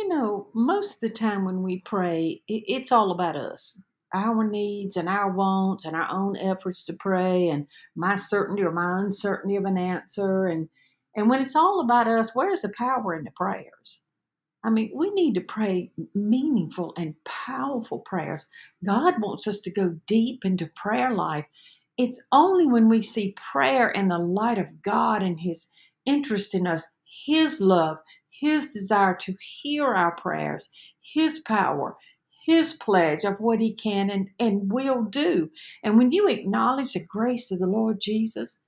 You know, most of the time when we pray, it's all about us, our needs and our wants and our own efforts to pray and my certainty or my uncertainty of an answer. And, and when it's all about us, where's the power in the prayers? I mean, we need to pray meaningful and powerful prayers. God wants us to go deep into prayer life. It's only when we see prayer in the light of God and His interest in us, His love, His desire to hear our prayers, His power, His pledge of what He can and, and will do. And when you acknowledge the grace of the Lord Jesus,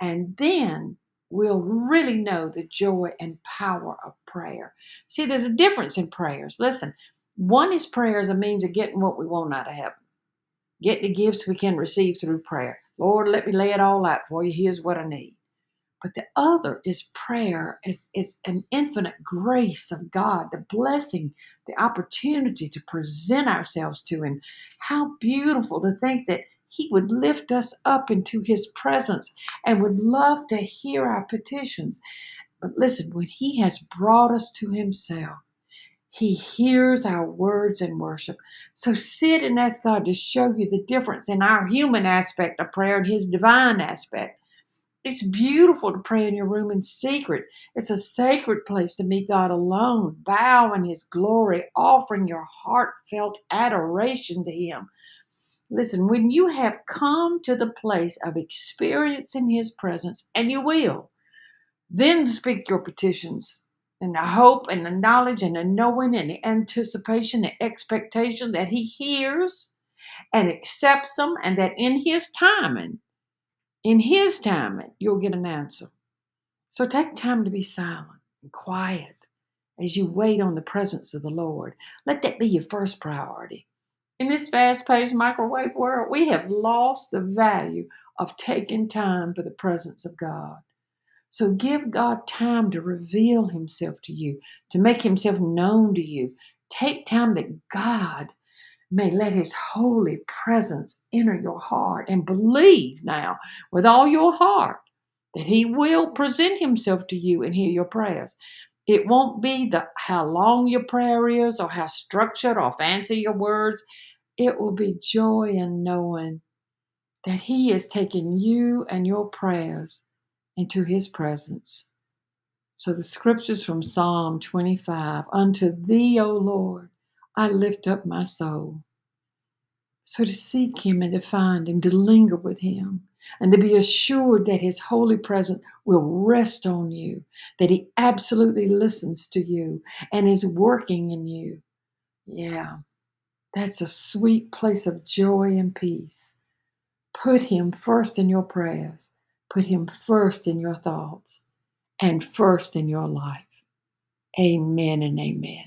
and then we'll really know the joy and power of prayer. See, there's a difference in prayers. Listen, one is prayer as a means of getting what we want out of heaven, getting the gifts we can receive through prayer. Lord, let me lay it all out for you. Here's what I need. But the other is prayer, is, is an infinite grace of God, the blessing, the opportunity to present ourselves to Him. How beautiful to think that He would lift us up into His presence and would love to hear our petitions. But listen, when He has brought us to Himself, He hears our words in worship. So sit and ask God to show you the difference in our human aspect of prayer and His divine aspect. It's beautiful to pray in your room in secret. It's a sacred place to meet God alone, bow in His glory, offering your heartfelt adoration to Him. Listen, when you have come to the place of experiencing His presence, and you will, then speak your petitions and the hope and the knowledge and the knowing and the anticipation, the expectation that He hears and accepts them, and that in His timing, in His timing, you'll get an answer. So take time to be silent and quiet as you wait on the presence of the Lord. Let that be your first priority. In this fast paced microwave world, we have lost the value of taking time for the presence of God. So give God time to reveal Himself to you, to make Himself known to you. Take time that God may let His holy presence enter your heart and believe now with all your heart that He will present Himself to you and hear your prayers. It won't be the how long your prayer is or how structured or fancy your words. It will be joy in knowing that He is taking you and your prayers into His presence. So the scriptures from Psalm 25 Unto Thee, O Lord, I lift up my soul. So to seek Him and to find Him, to linger with Him, and to be assured that His holy presence will rest on you, that He absolutely listens to you and is working in you. Yeah, that's a sweet place of joy and peace. Put Him first in your prayers, put Him first in your thoughts, and first in your life. Amen and amen.